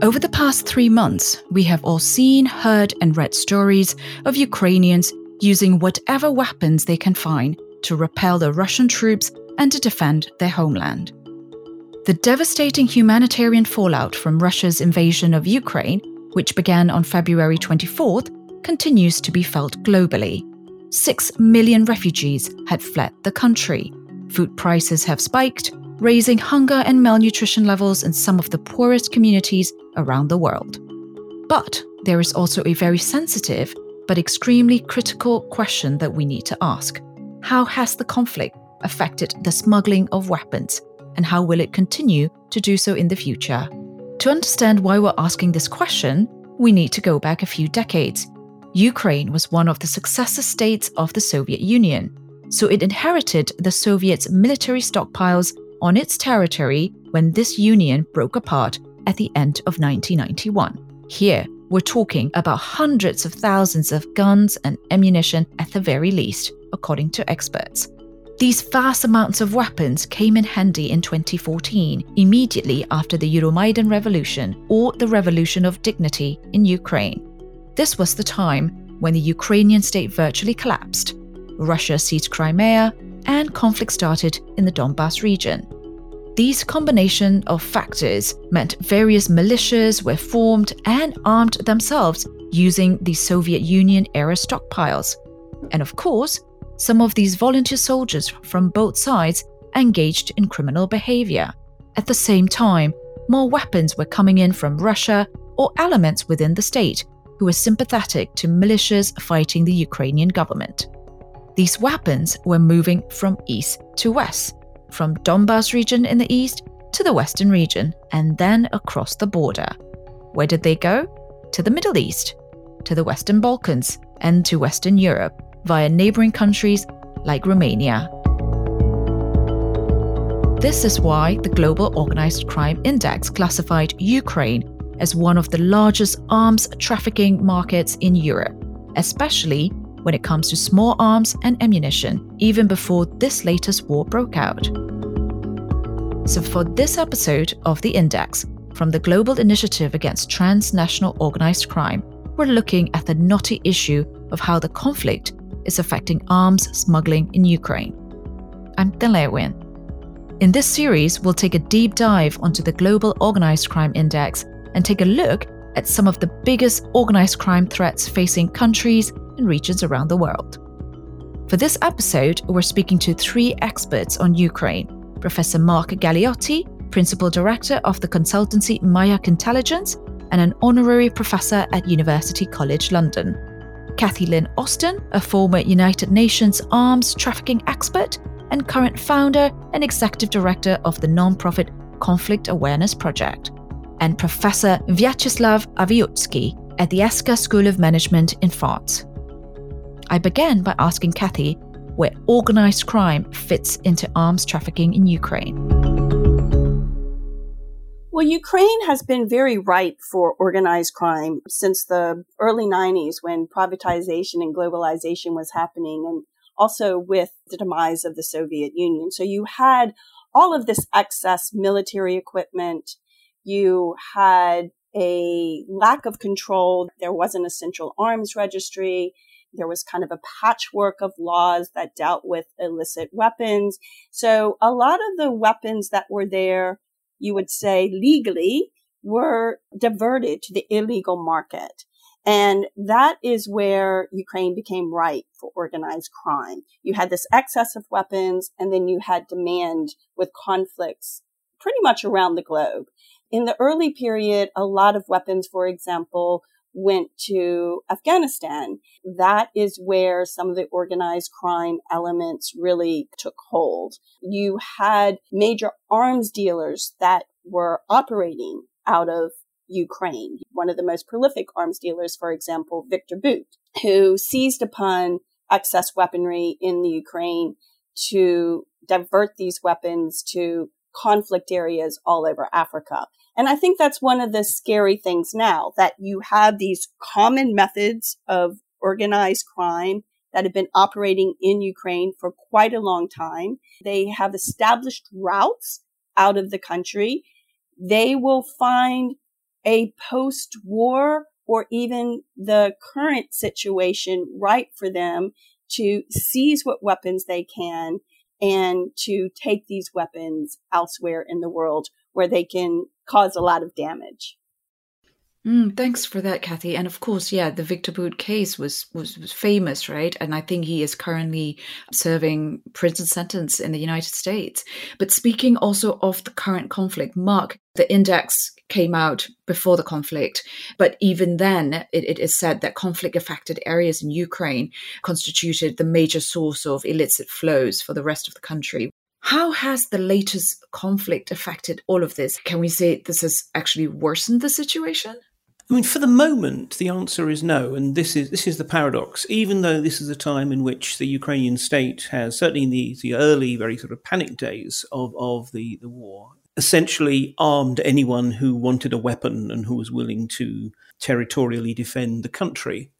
Over the past three months, we have all seen, heard, and read stories of Ukrainians using whatever weapons they can find to repel the Russian troops and to defend their homeland. The devastating humanitarian fallout from Russia's invasion of Ukraine, which began on February 24th, continues to be felt globally. Six million refugees had fled the country. Food prices have spiked, raising hunger and malnutrition levels in some of the poorest communities around the world. But there is also a very sensitive but extremely critical question that we need to ask How has the conflict affected the smuggling of weapons, and how will it continue to do so in the future? To understand why we're asking this question, we need to go back a few decades. Ukraine was one of the successor states of the Soviet Union, so it inherited the Soviets' military stockpiles on its territory when this union broke apart at the end of 1991. Here, we're talking about hundreds of thousands of guns and ammunition at the very least, according to experts. These vast amounts of weapons came in handy in 2014, immediately after the Euromaidan Revolution, or the Revolution of Dignity in Ukraine. This was the time when the Ukrainian state virtually collapsed. Russia seized Crimea, and conflict started in the Donbass region. These combination of factors meant various militias were formed and armed themselves using the Soviet Union era stockpiles. And of course, some of these volunteer soldiers from both sides engaged in criminal behavior. At the same time, more weapons were coming in from Russia or elements within the state who were sympathetic to militias fighting the Ukrainian government. These weapons were moving from east to west, from Donbas region in the east to the western region, and then across the border. Where did they go? To the Middle East, to the Western Balkans, and to Western Europe via neighboring countries like Romania. This is why the Global Organized Crime Index classified Ukraine as one of the largest arms trafficking markets in Europe, especially when it comes to small arms and ammunition, even before this latest war broke out. So, for this episode of The Index, from the Global Initiative Against Transnational Organized Crime, we're looking at the knotty issue of how the conflict is affecting arms smuggling in Ukraine. I'm Lei Win. In this series, we'll take a deep dive onto the Global Organized Crime Index and take a look at some of the biggest organized crime threats facing countries and regions around the world. For this episode, we're speaking to three experts on Ukraine Professor Mark Galeotti, Principal Director of the consultancy Mayak Intelligence, and an honorary professor at University College London. Kathi Lynn Austin, a former United Nations arms trafficking expert and current founder and executive director of the nonprofit Conflict Awareness Project. And Professor Viatcheslav Avioutskii at the ESSCA School of Management in France. I began by asking Kathi where organized crime fits into arms trafficking in Ukraine. Well, Ukraine has been very ripe for organized crime since the early 90s when privatization and globalization was happening and also with the demise of the Soviet Union. So you had all of this excess military equipment. You had a lack of control. There wasn't a central arms registry. There was kind of a patchwork of laws that dealt with illicit weapons. So a lot of the weapons that were there, you would say legally, were diverted to the illegal market. And that is where Ukraine became ripe for organized crime. You had this excess of weapons and then you had demand with conflicts pretty much around the globe. In the early period, a lot of weapons, for example, went to Afghanistan. That is where some of the organized crime elements really took hold. You had major arms dealers that were operating out of Ukraine. One of the most prolific arms dealers, for example, Viktor Bout, who seized upon excess weaponry in the Ukraine to divert these weapons to conflict areas all over Africa. And I think that's one of the scary things now that you have these common methods of organized crime that have been operating in Ukraine for quite a long time. They have established routes out of the country. They will find a post war or even the current situation right for them to seize what weapons they can and to take these weapons elsewhere in the world where they can cause a lot of damage. Mm, thanks for that, Kathi. And of course, yeah, the Viktor Bout case was, was, was famous, right? And I think he is currently serving prison sentence in the United States. But speaking also of the current conflict, Mark, the index came out before the conflict, but even then, it, it is said that conflict-affected areas in Ukraine constituted the major source of illicit flows for the rest of the country. How has the latest conflict affected all of this? Can we say this has actually worsened the situation? I mean, for the moment, the answer is no, and this is this is the paradox. Even though this is a time in which the Ukrainian state has, certainly in the, the early, very sort of panic days of, of the, the war, essentially armed anyone who wanted a weapon and who was willing to territorially defend the country.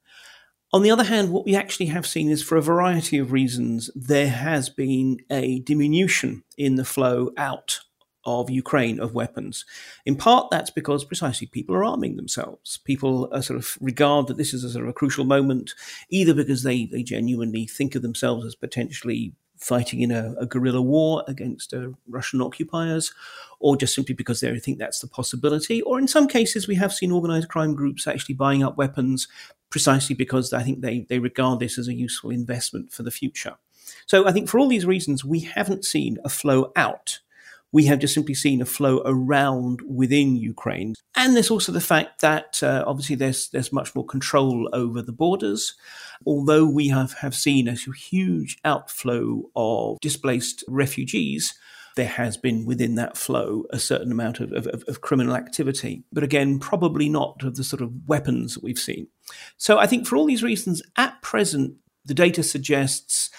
On the other hand, what we actually have seen is for a variety of reasons, there has been a diminution in the flow out of Ukraine of weapons. In part, that's because precisely people are arming themselves. People are sort of regard that this is a sort of a crucial moment, either because they, they genuinely think of themselves as potentially fighting in a, a guerrilla war against uh, Russian occupiers, or just simply because they think that's the possibility. Or in some cases, we have seen organized crime groups actually buying up weapons precisely because I think they, they regard this as a useful investment for the future. So I think for all these reasons, we haven't seen a flow out we have just simply seen a flow around within Ukraine. And there's also the fact that uh, obviously there's there's much more control over the borders. Although we have, have seen a huge outflow of displaced refugees, there has been within that flow a certain amount of, of, of, criminal activity. But again, probably not of the sort of weapons that we've seen. So I think for all these reasons, at present, the data suggests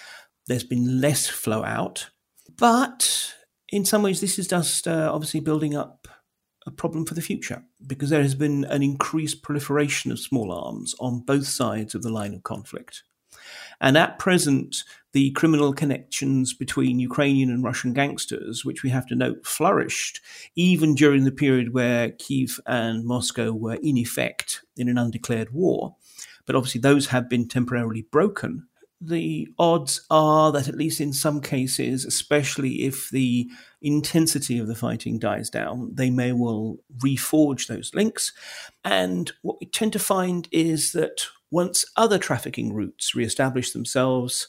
there's been less flow out. But in some ways, this is just uh, obviously building up a problem for the future because there has been an increased proliferation of small arms on both sides of the line of conflict. And at present, the criminal connections between Ukrainian and Russian gangsters, which we have to note flourished even during the period where Kiev and Moscow were in effect in an undeclared war. But obviously, those have been temporarily broken the odds are that, at least in some cases, especially if the intensity of the fighting dies down, they may well reforge those links. And what we tend to find is that once other trafficking routes re-establish themselves,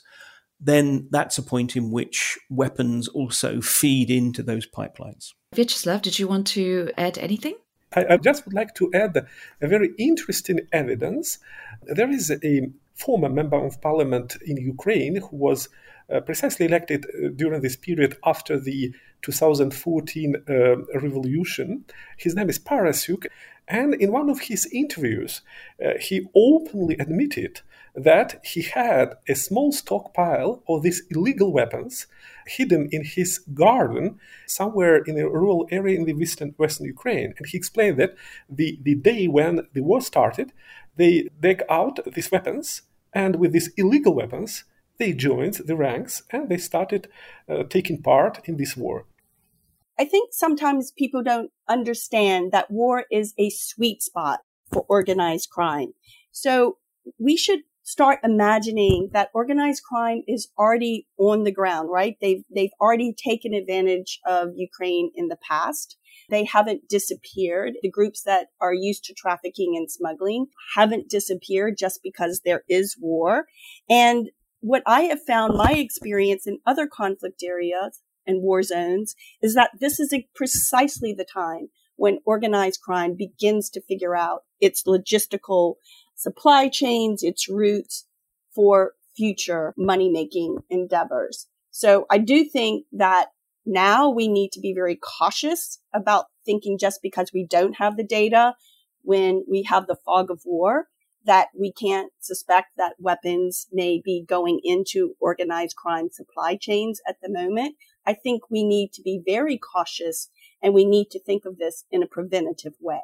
then that's a point in which weapons also feed into those pipelines. Viatcheslav, did you want to add anything? I, I just would like to add a very interesting evidence. There is a former member of parliament in Ukraine who was uh, precisely elected uh, during this period after the 2014 uh, revolution. His name is Parasyuk, and in one of his interviews, uh, he openly admitted that he had a small stockpile of these illegal weapons hidden in his garden somewhere in a rural area in the western, western Ukraine. And he explained that the, the day when the war started, they dug out these weapons, and with these illegal weapons, they joined the ranks and they started uh, taking part in this war. I think sometimes people don't understand that war is a sweet spot for organized crime. So we should start imagining that organized crime is already on the ground, right? They've, they've already taken advantage of Ukraine in the past. They haven't disappeared. The groups that are used to trafficking and smuggling haven't disappeared just because there is war. And what I have found my experience in other conflict areas and war zones is that this is precisely the time when organized crime begins to figure out its logistical supply chains, its routes for future money making endeavors. So I do think that now we need to be very cautious about thinking just because we don't have the data when we have the fog of war that we can't suspect that weapons may be going into organized crime supply chains at the moment. I think we need to be very cautious and we need to think of this in a preventative way.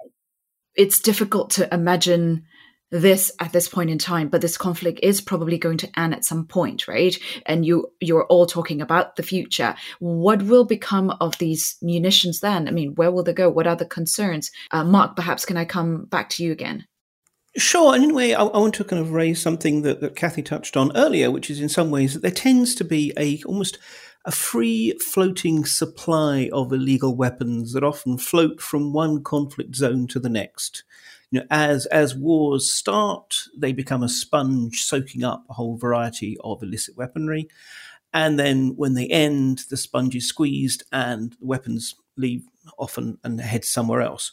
It's difficult to imagine this at this point in time but this conflict is probably going to end at some point right? And you you're all talking about the future. What will become of these munitions then? I mean where will they go? What are the concerns? Uh, mark perhaps can i come back to you again? Sure, and in a way, I, I, want to kind of raise something that, that Kathi touched on earlier, which is in some ways that there tends to be a almost a free floating supply of illegal weapons that often float from one conflict zone to the next you know, as as wars start, they become a sponge soaking up a whole variety of illicit weaponry, and then when they end, the sponge is squeezed and the weapons leave often and head somewhere else.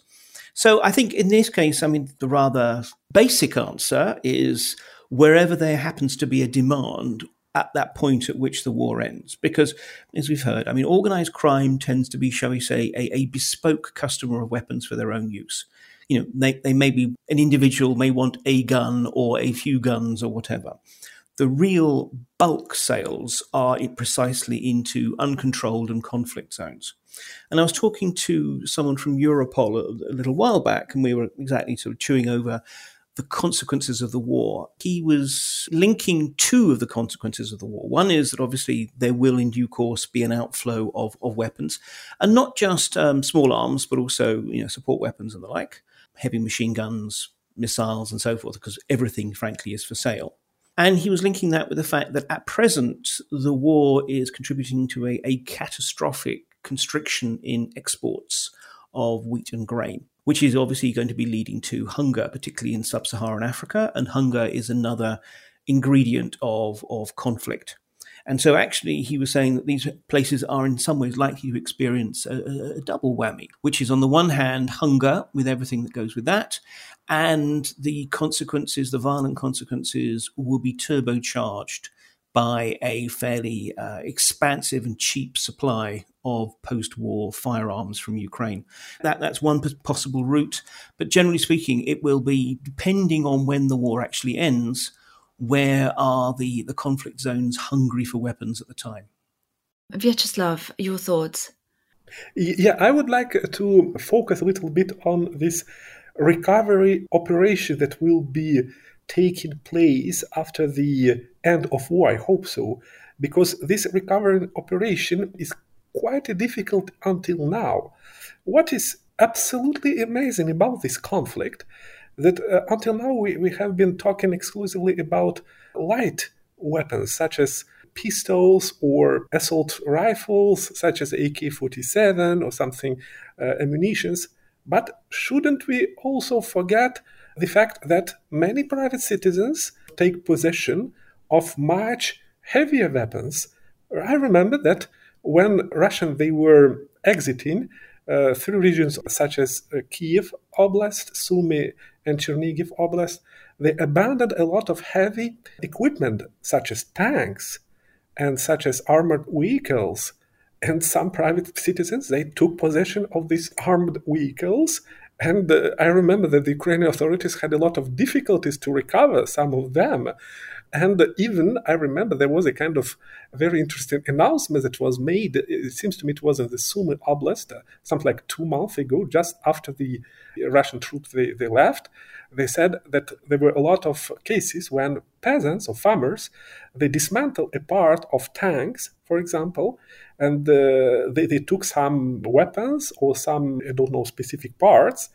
So I think in this case, I mean, the rather basic answer is wherever there happens to be a demand at that point at which the war ends. Because, as we've heard, I mean, organized crime tends to be, shall we say, a, a bespoke customer of weapons for their own use you know, they, they may be an individual may want a gun or a few guns or whatever. The real bulk sales are precisely into uncontrolled and conflict zones. And I was talking to someone from Europol a, a little while back, and we were exactly sort of chewing over the consequences of the war. He was linking two of the consequences of the war. One is that obviously there will, in due course, be an outflow of, of weapons, and not just um, small arms, but also you know support weapons and the like heavy machine guns, missiles, and so forth, because everything, frankly, is for sale. And he was linking that with the fact that at present, the war is contributing to a, a catastrophic constriction in exports of wheat and grain, which is obviously going to be leading to hunger, particularly in sub Saharan Africa. And hunger is another ingredient of, of conflict. And so, actually, he was saying that these places are in some ways likely to experience a, a, double whammy, which is on the one hand, hunger with everything that goes with that, and the consequences, the violent consequences, will be turbocharged by a fairly uh, expansive and cheap supply of post-war firearms from Ukraine. That that's one possible route, but generally speaking, it will be depending on when the war actually ends where are the, the conflict zones hungry for weapons at the time? Viatcheslav, your thoughts? Yeah, I would like to focus a little bit on this recovery operation that will be taking place after the end of war. I hope so, because this recovery operation is quite difficult until now. What is absolutely amazing about this conflict that uh, until now we, we have been talking exclusively about light weapons such as pistols or assault rifles such as AK-47 or something uh, ammunitions. But shouldn't we also forget the fact that many private citizens take possession of much heavier weapons? I remember that when russian they were exiting uh, through regions such as uh, Kiev Oblast, Sumy, and Chernigiv Oblast, they abandoned a lot of heavy equipment, such as tanks and such as armored vehicles. And some private citizens they took possession of these armored vehicles. And uh, I remember that the Ukrainian authorities had a lot of difficulties to recover some of them. And even I remember there was a kind of very interesting announcement that was made. It seems to me it was in the Sumy Oblast, something like two months ago, just after the Russian troops they, they left. They said that there were a lot of cases when peasants or farmers they dismantled a part of tanks, for example, and uh, they, they took some weapons or some I don't know specific parts,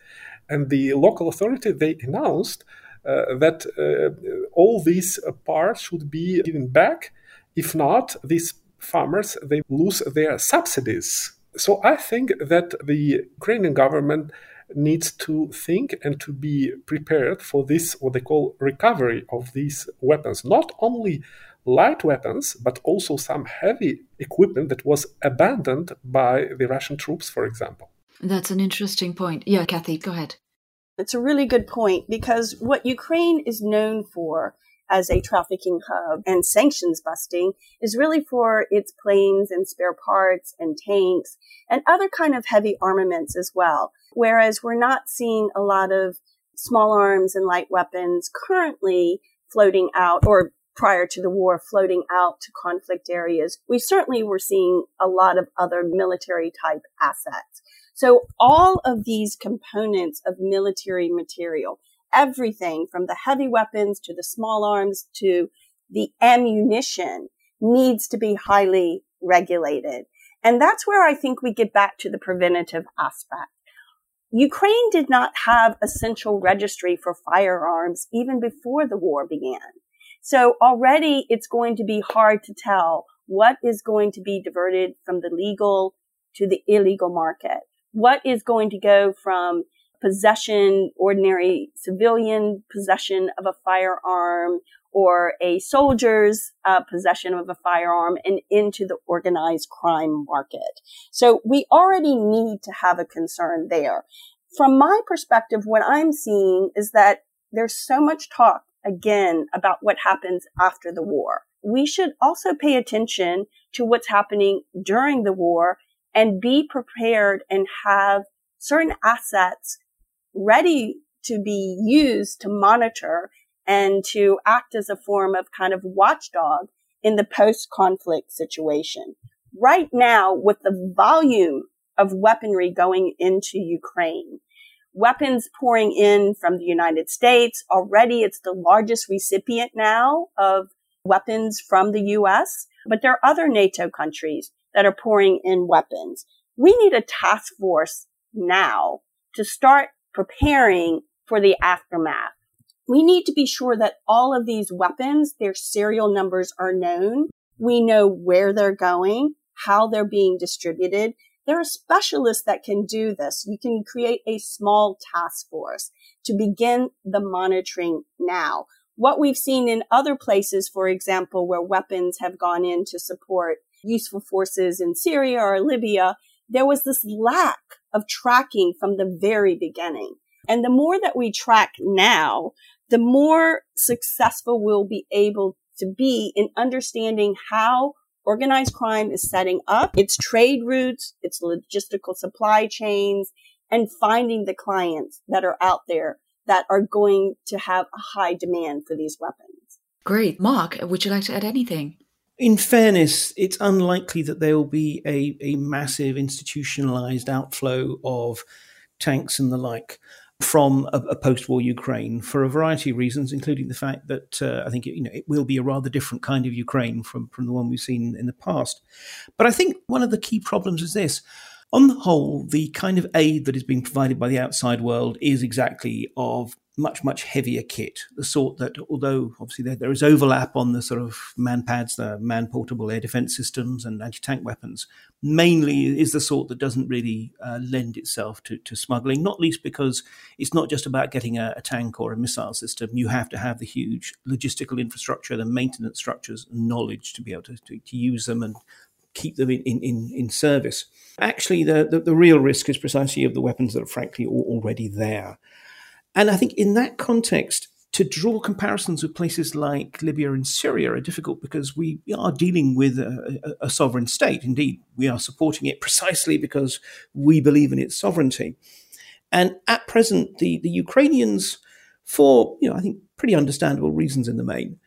and the local authority they announced that uh, all these parts should be given back. If not, these farmers they lose their subsidies. So I think that the Ukrainian government needs to think and to be prepared for this what they call recovery of these weapons not only light weapons but also some heavy equipment that was abandoned by the russian troops for example that's an interesting point yeah kathi go ahead it's a really good point because what Ukraine is known for as a trafficking hub and sanctions busting is really for its planes and spare parts and tanks and other kind of heavy armaments as well. Whereas we're not seeing a lot of small arms and light weapons currently floating out or prior to the war floating out to conflict areas. We certainly were seeing a lot of other military type assets. So all of these components of military material, everything from the heavy weapons to the small arms to the ammunition needs to be highly regulated. And that's where I think we get back to the preventative aspect. Ukraine did not have a central registry for firearms even before the war began. So already it's going to be hard to tell what is going to be diverted from the legal to the illegal market. What is going to go from possession, ordinary civilian possession of a firearm or a soldier's uh, possession of a firearm and into the organized crime market. So we already need to have a concern there. From my perspective, what I'm seeing is that there's so much talk again about what happens after the war. We should also pay attention to what's happening during the war and be prepared and have certain assets ready to be used to monitor and to act as a form of kind of watchdog in the post conflict situation. Right now, with the volume of weaponry going into Ukraine, weapons pouring in from the United States, already it's the largest recipient now of weapons from the U.S., but there are other NATO countries that are pouring in weapons. We need a task force now to start preparing for the aftermath we need to be sure that all of these weapons, their serial numbers are known. We know where they're going, how they're being distributed. There are specialists that can do this. You can create a small task force to begin the monitoring now. What we've seen in other places, for example, where weapons have gone in to support useful forces in Syria or Libya, there was this lack of tracking from the very beginning. And the more that we track now, the more successful we'll be able to be in understanding how organized crime is setting up its trade routes, its logistical supply chains, and finding the clients that are out there that are going to have a high demand for these weapons. Great. Mark, would you like to add anything? In fairness, it's unlikely that there will be a, a massive institutionalized outflow of tanks and the like from a, a, post-war Ukraine for a variety of reasons, including the fact that uh, I think it, you know it will be a rather different kind of Ukraine from from the one we've seen in the past. But I think one of the key problems is this: on the whole, the kind of aid that is being provided by the outside world is exactly of much, much heavier kit. The sort that, although obviously there, there is overlap on the sort of manpads, the man portable air defense systems and anti tank weapons, mainly is the sort that doesn't really uh, lend itself to, to smuggling, not least because it's not just about getting a, a, tank or a missile system. You have to have the huge logistical infrastructure, the maintenance structures, and knowledge to be able to, to, to use them and keep them in, in, in service. Actually, the, the, the, real risk is precisely of the weapons that are frankly already there. And I think in that context, to draw comparisons with places like Libya and Syria are difficult because we are dealing with a, a, sovereign state. Indeed, we are supporting it precisely because we believe in its sovereignty. And at present, the, the Ukrainians, for you know, I think pretty understandable reasons in the main,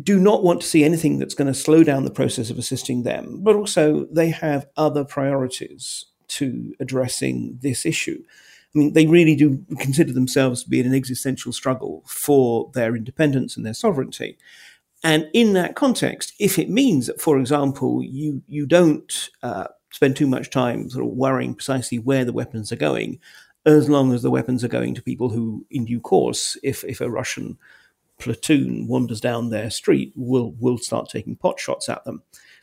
do not want to see anything that's going to slow down the process of assisting them. But also, they have other priorities to addressing this issue. I mean, they really do consider themselves to be in an existential struggle for their independence and their sovereignty. And in that context, if it means that, for example, you you don't uh, spend too much time sort of worrying precisely where the weapons are going, as long as the weapons are going to people who, in due course, if if a Russian platoon wanders down their street, will will start taking pot shots at them.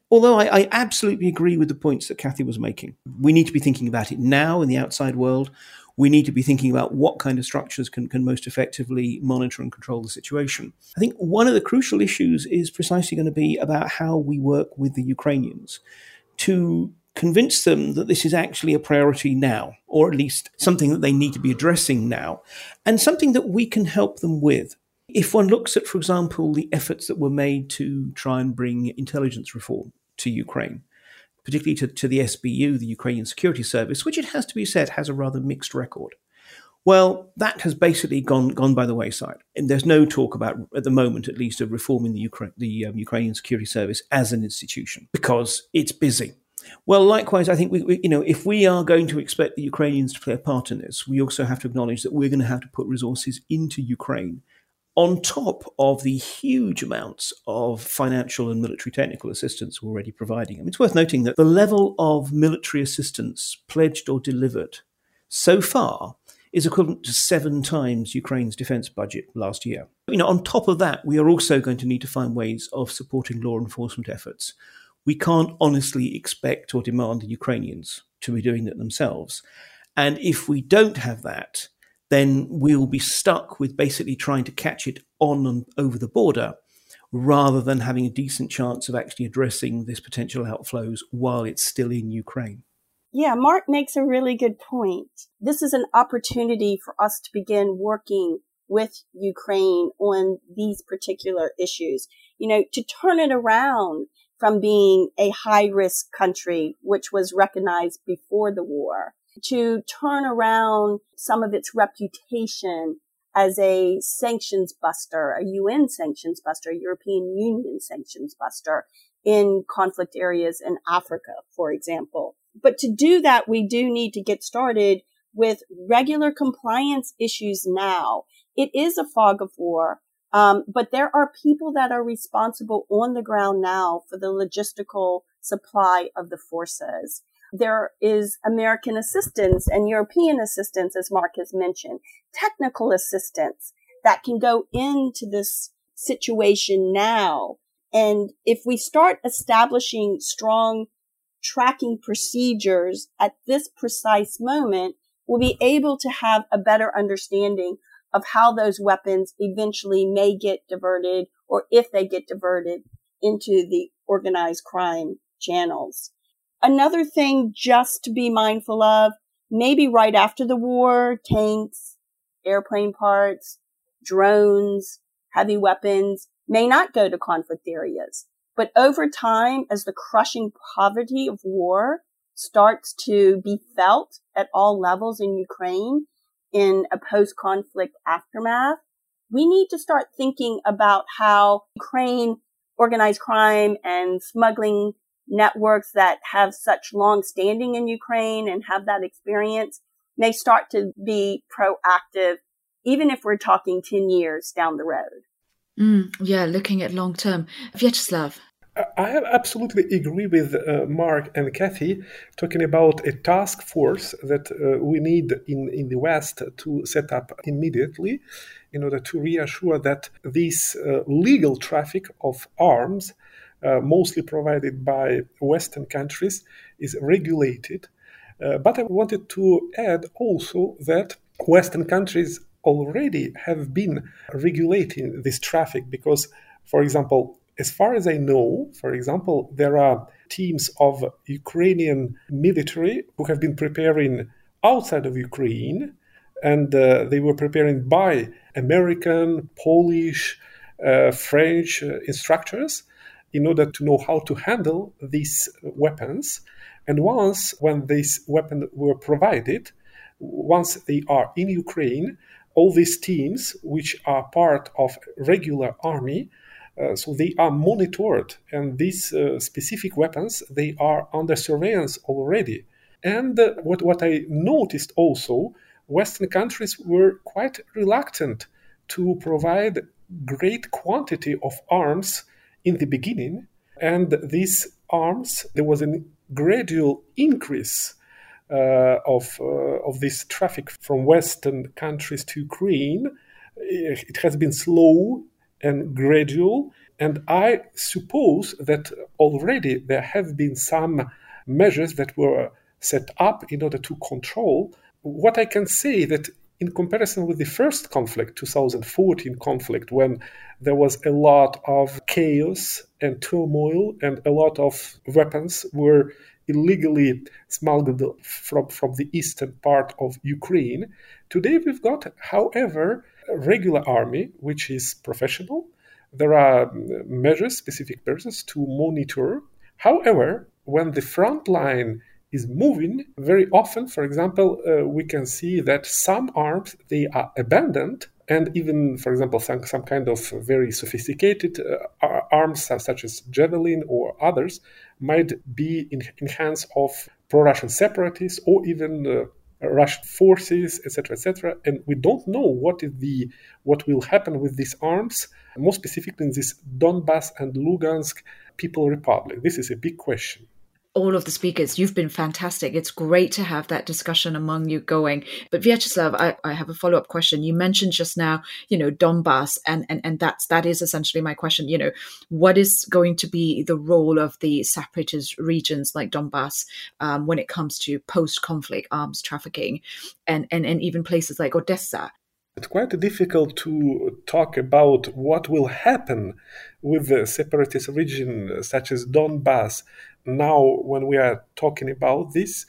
Although I, I absolutely agree with the points that Kathi was making, we need to be thinking about it now in the outside world we need to be thinking about what kind of structures can, can most effectively monitor and control the situation. I think one of the crucial issues is precisely going to be about how we work with the Ukrainians to convince them that this is actually a priority now, or at least something that they need to be addressing now, and something that we can help them with. If one looks at, for example, the efforts that were made to try and bring intelligence reform to Ukraine, particularly to, to the SBU, the Ukrainian Security Service, which it has to be said has a rather mixed record. Well, that has basically gone gone by the wayside, and there's no talk about, at the moment at least, of reforming the, the um, Ukrainian Security Service as an institution because it's busy. Well, likewise, I think we, we, you know, if we are going to expect the Ukrainians to play a part in this, we also have to acknowledge that we're going to have to put resources into Ukraine on top of the huge amounts of financial and military technical assistance we're already providing. I mean, it's worth noting that the level of military assistance pledged or delivered so far is equivalent to seven times Ukraine's defense budget last year. You know, on top of that, we are also going to need to find ways of supporting law enforcement efforts. We can't honestly expect or demand the Ukrainians to be doing that themselves. And if we don't have that, then we'll be stuck with basically trying to catch it on and over the border rather than having a decent chance of actually addressing this potential outflows while it's still in Ukraine. Yeah, Mark makes a really good point. This is an opportunity for us to begin working with Ukraine on these particular issues. You know, to turn it around from being a high risk country, which was recognized before the war, to turn around some of its reputation as a sanctions buster, a UN sanctions buster, European Union sanctions buster in conflict areas in Africa, for example. But to do that, we do need to get started with regular compliance issues now. It is a fog of war, um, but there are people that are responsible on the ground now for the logistical supply of the forces there is American assistance and European assistance, as Mark has mentioned, technical assistance that can go into this situation now. And if we start establishing strong tracking procedures at this precise moment, we'll be able to have a better understanding of how those weapons eventually may get diverted or if they get diverted into the organized crime channels. Another thing just to be mindful of, maybe right after the war, tanks, airplane parts, drones, heavy weapons may not go to conflict areas. But over time, as the crushing poverty of war starts to be felt at all levels in Ukraine in a post-conflict aftermath, we need to start thinking about how Ukraine organized crime and smuggling networks that have such long standing in Ukraine and have that experience may start to be proactive, even if we're talking 10 years down the road. Mm, yeah, looking at long term. Viatcheslav. I absolutely agree with uh, Mark and Kathi talking about a task force that uh, we need in, in the West to set up immediately in order to reassure that this uh, legal traffic of arms mostly provided by Western countries, is regulated. Uh, but I wanted to add also that Western countries already have been regulating this traffic because, for example, as far as I know, for example, there are teams of Ukrainian military who have been preparing outside of Ukraine, and uh, they were preparing by American, Polish, uh, French uh, instructors in order to know how to handle these weapons. And once when these weapons were provided, once they are in Ukraine, all these teams, which are part of regular army, uh, so they are monitored, and these uh, specific weapons they are under surveillance already. And uh, what what I noticed also, Western countries were quite reluctant to provide great quantity of arms in the beginning. And these arms, there was a gradual increase uh, of, uh, of this traffic from Western countries to Ukraine. It has been slow and gradual. And I suppose that already there have been some measures that were set up in order to control. What I can say that in comparison with the first conflict, 2014 conflict, when there was a lot of chaos and turmoil and a lot of weapons were illegally smuggled from, from the eastern part of Ukraine. Today we've got, however, a regular army, which is professional. There are measures, specific measures to monitor. However, when the front line is moving very often for example uh, we can see that some arms they are abandoned and even, for example, some, some kind of very sophisticated uh, arms such as javelin or others might be in, in hands of pro-Russian separatists or even uh, Russian forces, etc., etc. And we don't know what is the what will happen with these arms, more specifically in this Donbass and Lugansk People Republic. This is a big question all of the speakers. You've been fantastic. It's great to have that discussion among you going. But Viatcheslav, I, I have a follow up question. You mentioned just now, you know, Donbass, and, and and that's that is essentially my question. You know, what is going to be the role of the separatist regions like Donbass um, when it comes to post conflict arms trafficking, and and and even places like Odessa? It's quite difficult to talk about what will happen with the separatist region such as Donbass now when we are talking about this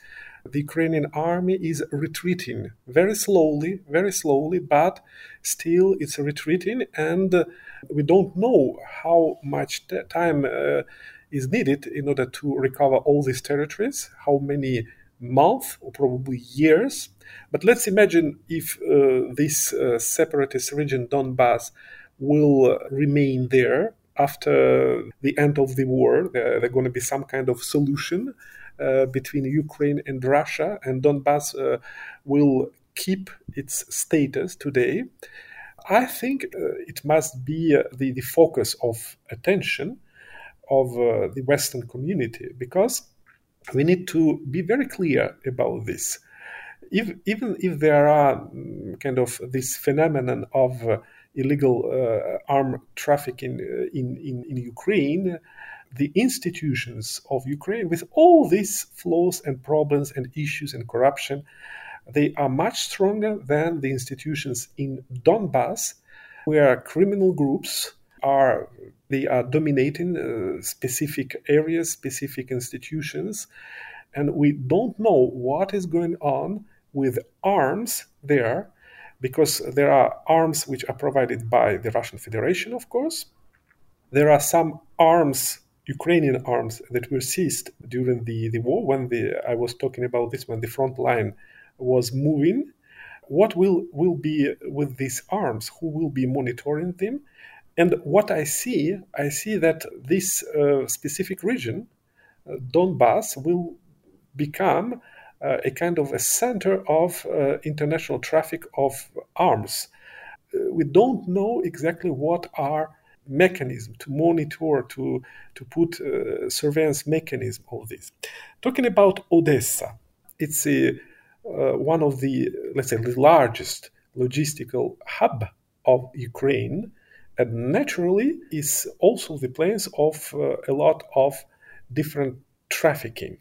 the Ukrainian army is retreating very slowly, very slowly, but still it's retreating, and uh, we don't know how much time uh, is needed in order to recover all these territories, how many months or probably years. But let's imagine if uh, this uh, separatist region, Donbass, will remain there after the end of the war, there, there going to be some kind of solution uh, between Ukraine and Russia, and Donbass uh, will keep its status today. I think uh, it must be uh, the, the focus of attention of uh, the Western community because we need to be very clear about this. If, even if there are mm, kind of this phenomenon of illegal uh, arm trafficking uh, in, in, in Ukraine, the institutions of Ukraine, with all these flaws and problems and issues and corruption, they are much stronger than the institutions in Donbass, where criminal groups are they are dominating uh, specific areas, specific institutions, and we don't know what is going on with arms there because there are arms which are provided by the Russian Federation, of course. There are some arms, Ukrainian arms, that were seized during the, the war when the I was talking about this when the front line was moving. What will, will be with these arms? Who will be monitoring them? And what I see, I see that this uh, specific region, uh, Donbass, will become a kind of a center of uh, international traffic of arms. Uh, we don't know exactly what are mechanism to monitor to to put uh, surveillance mechanism all this talking about odessa it's a, uh, one of the let's say the largest logistical hub of ukraine and naturally is also the place of uh, a lot of different trafficking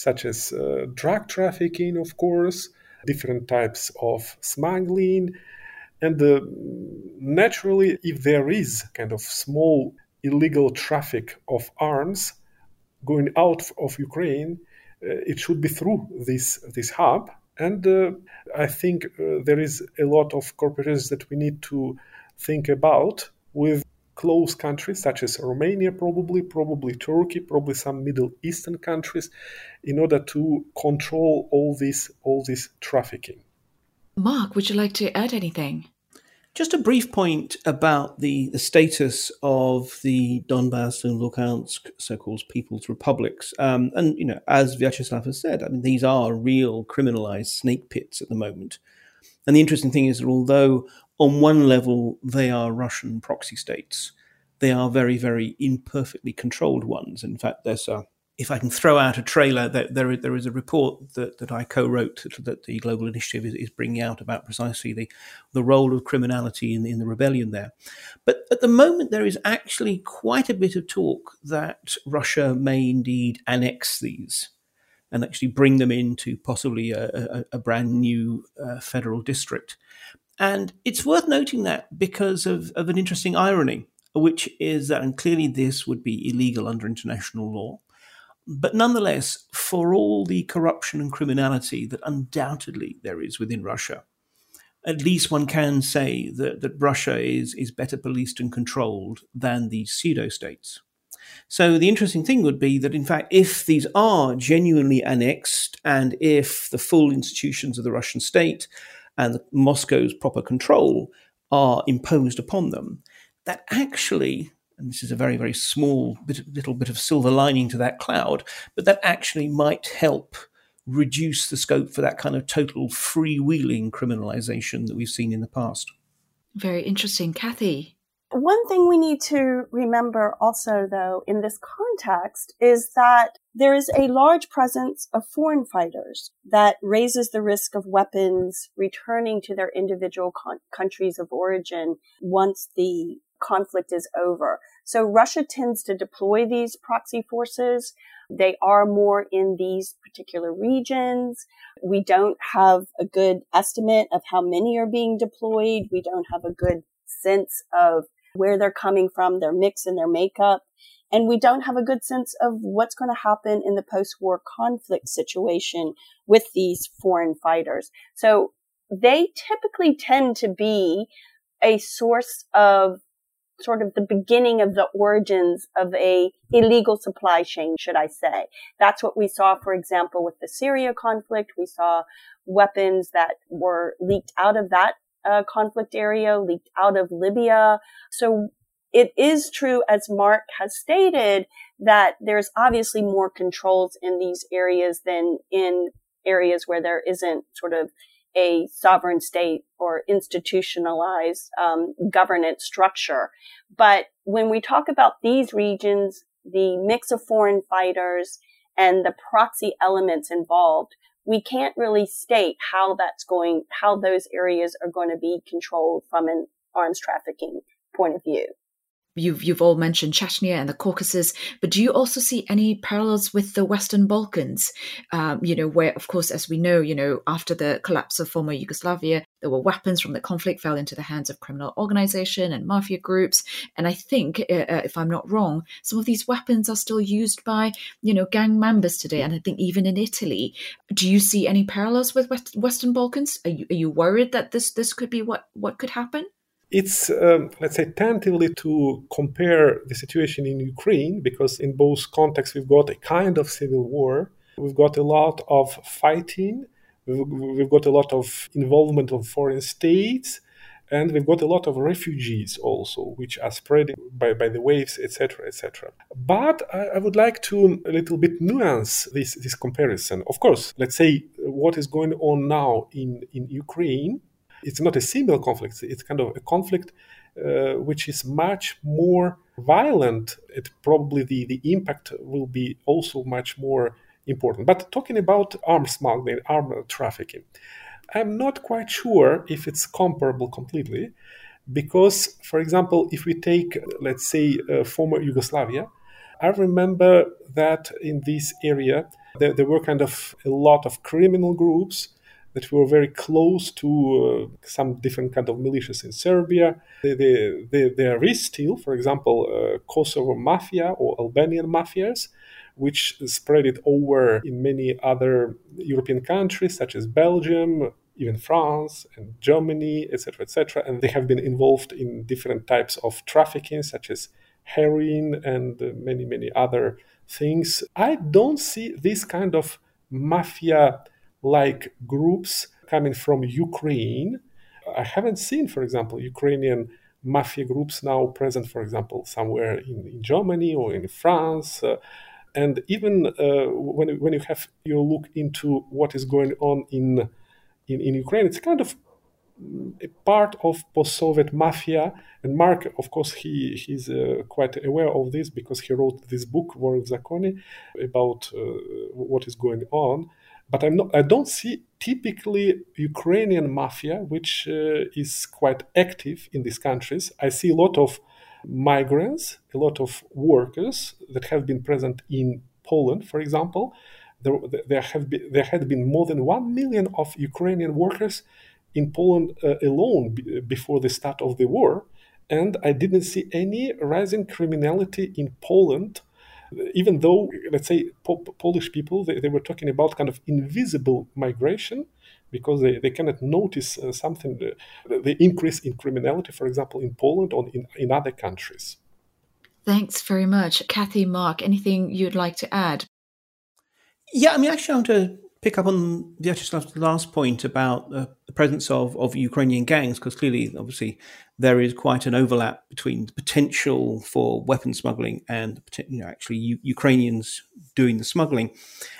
such as uh, drug trafficking, of course, different types of smuggling. And uh, naturally, if there is kind of small illegal traffic of arms going out of Ukraine, uh, it should be through this this hub. And uh, I think uh, there is a lot of corporations that we need to think about with close countries such as Romania, probably, probably Turkey, probably some Middle Eastern countries, in order to control all this all this trafficking. Mark, would you like to add anything? Just a brief point about the, the status of the Donbass and Luhansk so-called People's Republics. Um, and, you know, as Viatcheslav has said, I mean, these are real criminalized snake pits at the moment. And the interesting thing is that although on one level, they are Russian proxy states. They are very, very imperfectly controlled ones. In fact, there's a, if I can throw out a trailer, there, there is a report that, that I co-wrote that the Global Initiative is, is bringing out about precisely the, the role of criminality in, in the rebellion there. But at the moment, there is actually quite a bit of talk that Russia may indeed annex these and actually bring them into possibly a, a, a brand new uh, federal district. And it's worth noting that because of, of an interesting irony, which is that, and clearly this would be illegal under international law. But nonetheless, for all the corruption and criminality that undoubtedly there is within Russia, at least one can say that, that Russia is, is better policed and controlled than the pseudo states. So the interesting thing would be that, in fact, if these are genuinely annexed and if the full institutions of the Russian state and Moscow's proper control are imposed upon them, that actually, and this is a very, very small bit, little bit of silver lining to that cloud, but that actually might help reduce the scope for that kind of total freewheeling criminalization that we've seen in the past. Very interesting. Kathi, one thing we need to remember also, though, in this context is that there is a large presence of foreign fighters that raises the risk of weapons returning to their individual con- countries of origin once the conflict is over. So Russia tends to deploy these proxy forces. They are more in these particular regions. We don't have a good estimate of how many are being deployed. We don't have a good sense of where they're coming from, their mix and their makeup. And we don't have a good sense of what's going to happen in the post-war conflict situation with these foreign fighters. So they typically tend to be a source of sort of the beginning of the origins of a illegal supply chain, should I say. That's what we saw, for example, with the Syria conflict. We saw weapons that were leaked out of that uh, conflict area, leaked out of Libya. So it is true, as Mark has stated, that there's obviously more controls in these areas than in areas where there isn't sort of a sovereign state or institutionalized um, governance structure. But when we talk about these regions, the mix of foreign fighters and the proxy elements involved, we can't really state how that's going, how those areas are going to be controlled from an arms trafficking point of view you've you've all mentioned Chechnya and the Caucasus, but do you also see any parallels with the Western Balkans? Um, you know, where of course, as we know, you know, after the collapse of former Yugoslavia, there were weapons from the conflict fell into the hands of criminal organization and mafia groups, and I think, uh, uh if I'm not wrong, some of these weapons are still used by you know gang members today, and I think even in Italy. Do you see any parallels with West, Western Balkans? Are you, are you worried that this this could be what what could happen? It's um, let's say tentatively to compare the situation in Ukraine because in both contexts we've got a kind of civil war. We've got a lot of fighting. We've got a lot of involvement of foreign states, and we've got a lot of refugees also, which are spreading by, by the waves, etc., etc. But I, I, would like to a little bit nuance this this comparison. Of course, let's say what is going on now in in Ukraine it's not a single conflict, it's kind of a conflict uh, which is much more violent. It probably the, the impact will be also much more important. But talking about arms smuggling, arms trafficking, I'm not quite sure if it's comparable completely. Because, for example, if we take, let's say, uh, former Yugoslavia, I remember that in this area there, there, were kind of a lot of criminal groups that were very close to uh, some different kind of militias in Serbia. They, they, they, there is still, for example, uh, Kosovo mafia or Albanian mafias, which spread it over in many other European countries, such as Belgium, even France and Germany, etc., etc. And they have been involved in different types of trafficking, such as heroin and many, many other things. I don't see this kind of mafia like groups coming from Ukraine. I haven't seen, for example, Ukrainian mafia groups now present, for example, somewhere in, in Germany or in France. Uh, and even uh, when, when you have you look into what is going on in, in, in Ukraine, it's kind of a part of post-Soviet mafia. And Mark, of course, he he's uh, quite aware of this because he wrote this book, Vory v Zakone, about uh, what is going on. But I'm not, I don't see typically Ukrainian mafia, which uh, is quite active in these countries. I see a lot of migrants, a lot of workers that have been present in Poland, for example. There, there have been, there had been more than one million of Ukrainian workers in Poland uh, alone b- before the start of the war, and I didn't see any rising criminality in Poland even though, let's say, po- Polish people, they, they were talking about kind of invisible migration because they, they cannot notice uh, something, uh, the increase in criminality, for example, in Poland or in, in other countries. Thanks very much. Kathi, Mark, anything you'd like to add? Yeah, I mean, actually, I want to pick up on Viatcheslav's last point about uh, the presence of, of Ukrainian gangs, because clearly, obviously, there is quite an overlap between the potential for weapon smuggling and you know, actually U- Ukrainians doing the smuggling.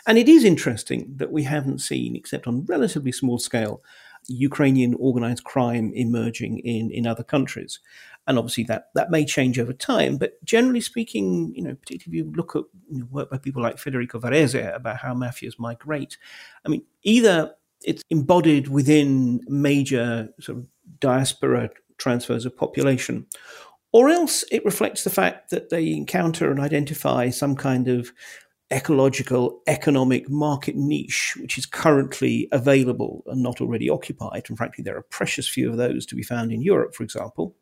And it is interesting that we haven't seen, except on relatively small scale, Ukrainian organized crime emerging in, in other countries. And obviously that, that may change over time. But generally speaking, you know, particularly if you look at you know, work by people like Federico Varese about how mafias migrate, I mean, either it's embodied within major sort of diaspora transfers of population, or else it reflects the fact that they encounter and identify some kind of ecological economic market niche which is currently available and not already occupied. And frankly, there are precious few of those to be found in Europe, for example.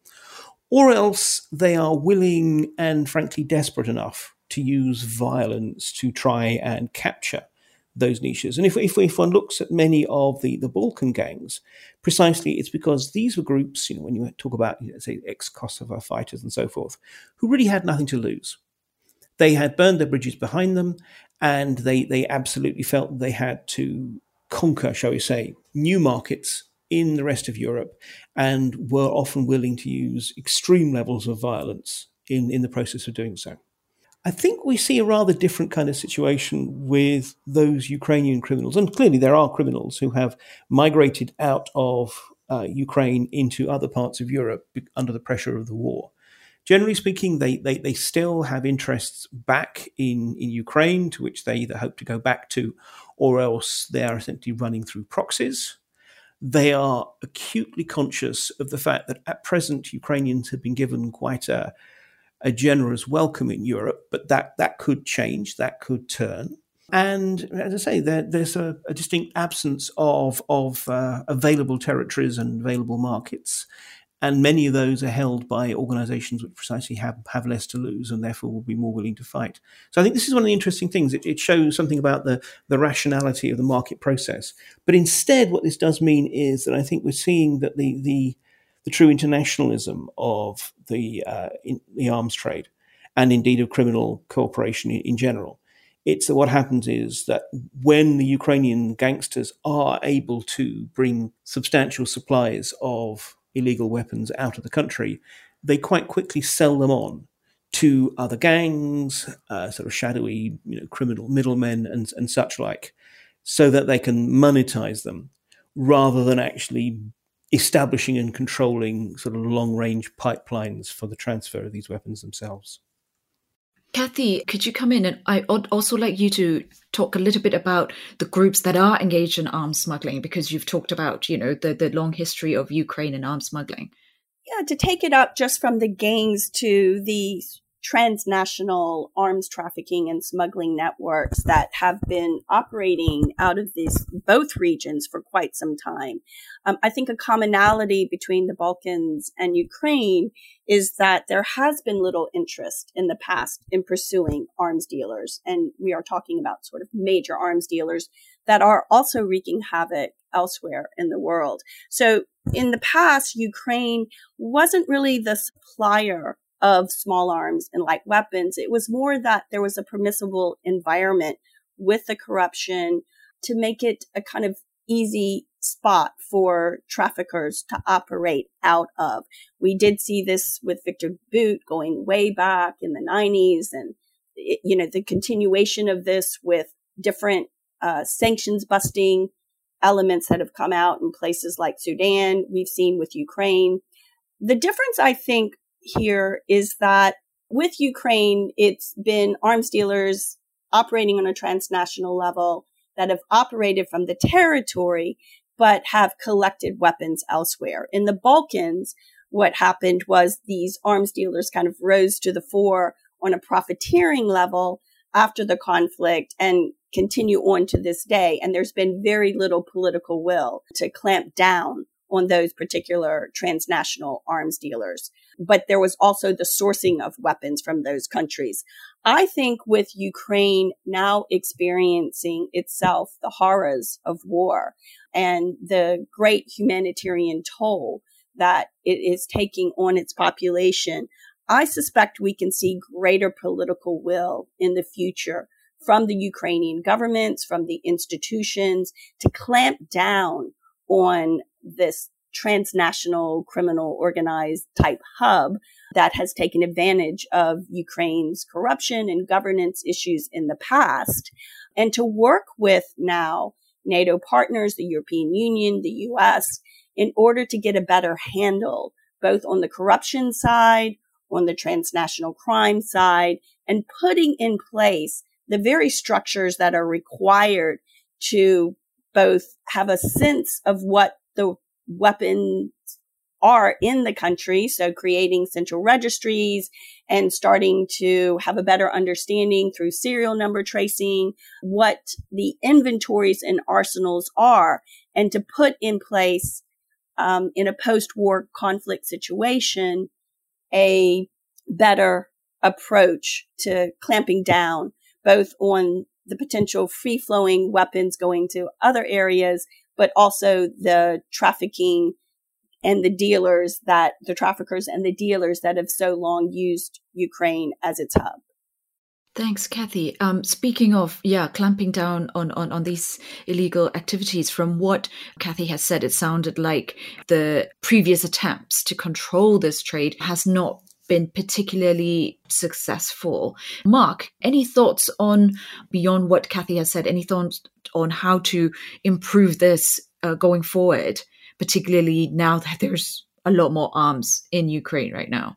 Or else they are willing and frankly desperate enough to use violence to try and capture those niches. And if, if, if, one looks at many of the, the Balkan gangs, precisely it's because these were groups, you know, when you talk about, say, ex Kosovo fighters and so forth, who really had nothing to lose. They had burned their bridges behind them, and they, they absolutely felt they had to conquer, shall we say, new markets in the rest of Europe, and were often willing to use extreme levels of violence in, in the process of doing so. I think we see a rather different kind of situation with those Ukrainian criminals. And clearly, there are criminals who have migrated out of uh, Ukraine into other parts of Europe under the pressure of the war generally speaking, they, they, they still have interests back in, in Ukraine, to which they either hope to go back to, or else they are essentially running through proxies. They are acutely conscious of the fact that at present Ukrainians have been given quite a, a generous welcome in Europe, but that, that could change, that could turn. And as I say, there, there's a, a, distinct absence of, of uh, available territories and available markets and many of those are held by organizations which precisely have, have less to lose and therefore will be more willing to fight. So I think this is one of the interesting things. It, it, shows something about the, the rationality of the market process. But instead, what this does mean is that I think we're seeing that the, the, the true internationalism of the, uh, in, the arms trade and indeed of criminal cooperation in, in general. It's that what happens is that when the Ukrainian gangsters are able to bring substantial supplies of illegal weapons out of the country, they quite quickly sell them on to other gangs, uh, sort of shadowy, you know, criminal middlemen and, and such like, so that they can monetize them rather than actually establishing and controlling sort of long range pipelines for the transfer of these weapons themselves. Kathi, could you come in? And I would also like you to talk a little bit about the groups that are engaged in arms smuggling, because you've talked about, you know, the, the long history of Ukraine and arms smuggling. Yeah, to take it up just from the gangs to the transnational arms trafficking and smuggling networks that have been operating out of these both regions for quite some time. Um, I think a commonality between the Balkans and Ukraine is that there has been little interest in the past in pursuing arms dealers. And we are talking about sort of major arms dealers that are also wreaking havoc elsewhere in the world. So in the past, Ukraine wasn't really the supplier of small arms and light weapons. It was more that there was a permissible environment with the corruption to make it a kind of easy spot for traffickers to operate out of. We did see this with Victor Bout going way back in the 90s and it, you know the continuation of this with different uh, sanctions busting elements that have come out in places like Sudan. We've seen with Ukraine. The difference, I think, here is that with Ukraine, it's been arms dealers operating on a transnational level that have operated from the territory, but have collected weapons elsewhere. In the Balkans, what happened was these arms dealers kind of rose to the fore on a profiteering level after the conflict and continue on to this day. And there's been very little political will to clamp down on those particular transnational arms dealers. But there was also the sourcing of weapons from those countries. I think with Ukraine now experiencing itself the horrors of war and the great humanitarian toll that it is taking on its population, I suspect we can see greater political will in the future from the Ukrainian governments, from the institutions to clamp down on this transnational criminal organized type hub that has taken advantage of Ukraine's corruption and governance issues in the past. And to work with now NATO partners, the European Union, the US, in order to get a better handle both on the corruption side, on the transnational crime side, and putting in place the very structures that are required to both have a sense of what the weapons are in the country. So creating central registries and starting to have a better understanding through serial number tracing what the inventories and arsenals are and to put in place um, in a post-war conflict situation a better approach to clamping down both on the potential free flowing weapons going to other areas, but also the trafficking and the dealers that the traffickers and the dealers that have so long used Ukraine as its hub. Thanks, Kathi. Um, speaking of, yeah, clamping down on, on, on these illegal activities, from what Kathi has said, it sounded like the previous attempts to control this trade has not been particularly successful. Mark, any thoughts on, beyond what Kathi has said, any thoughts on how to improve this uh, going forward, particularly now that there's a lot more arms in Ukraine right now?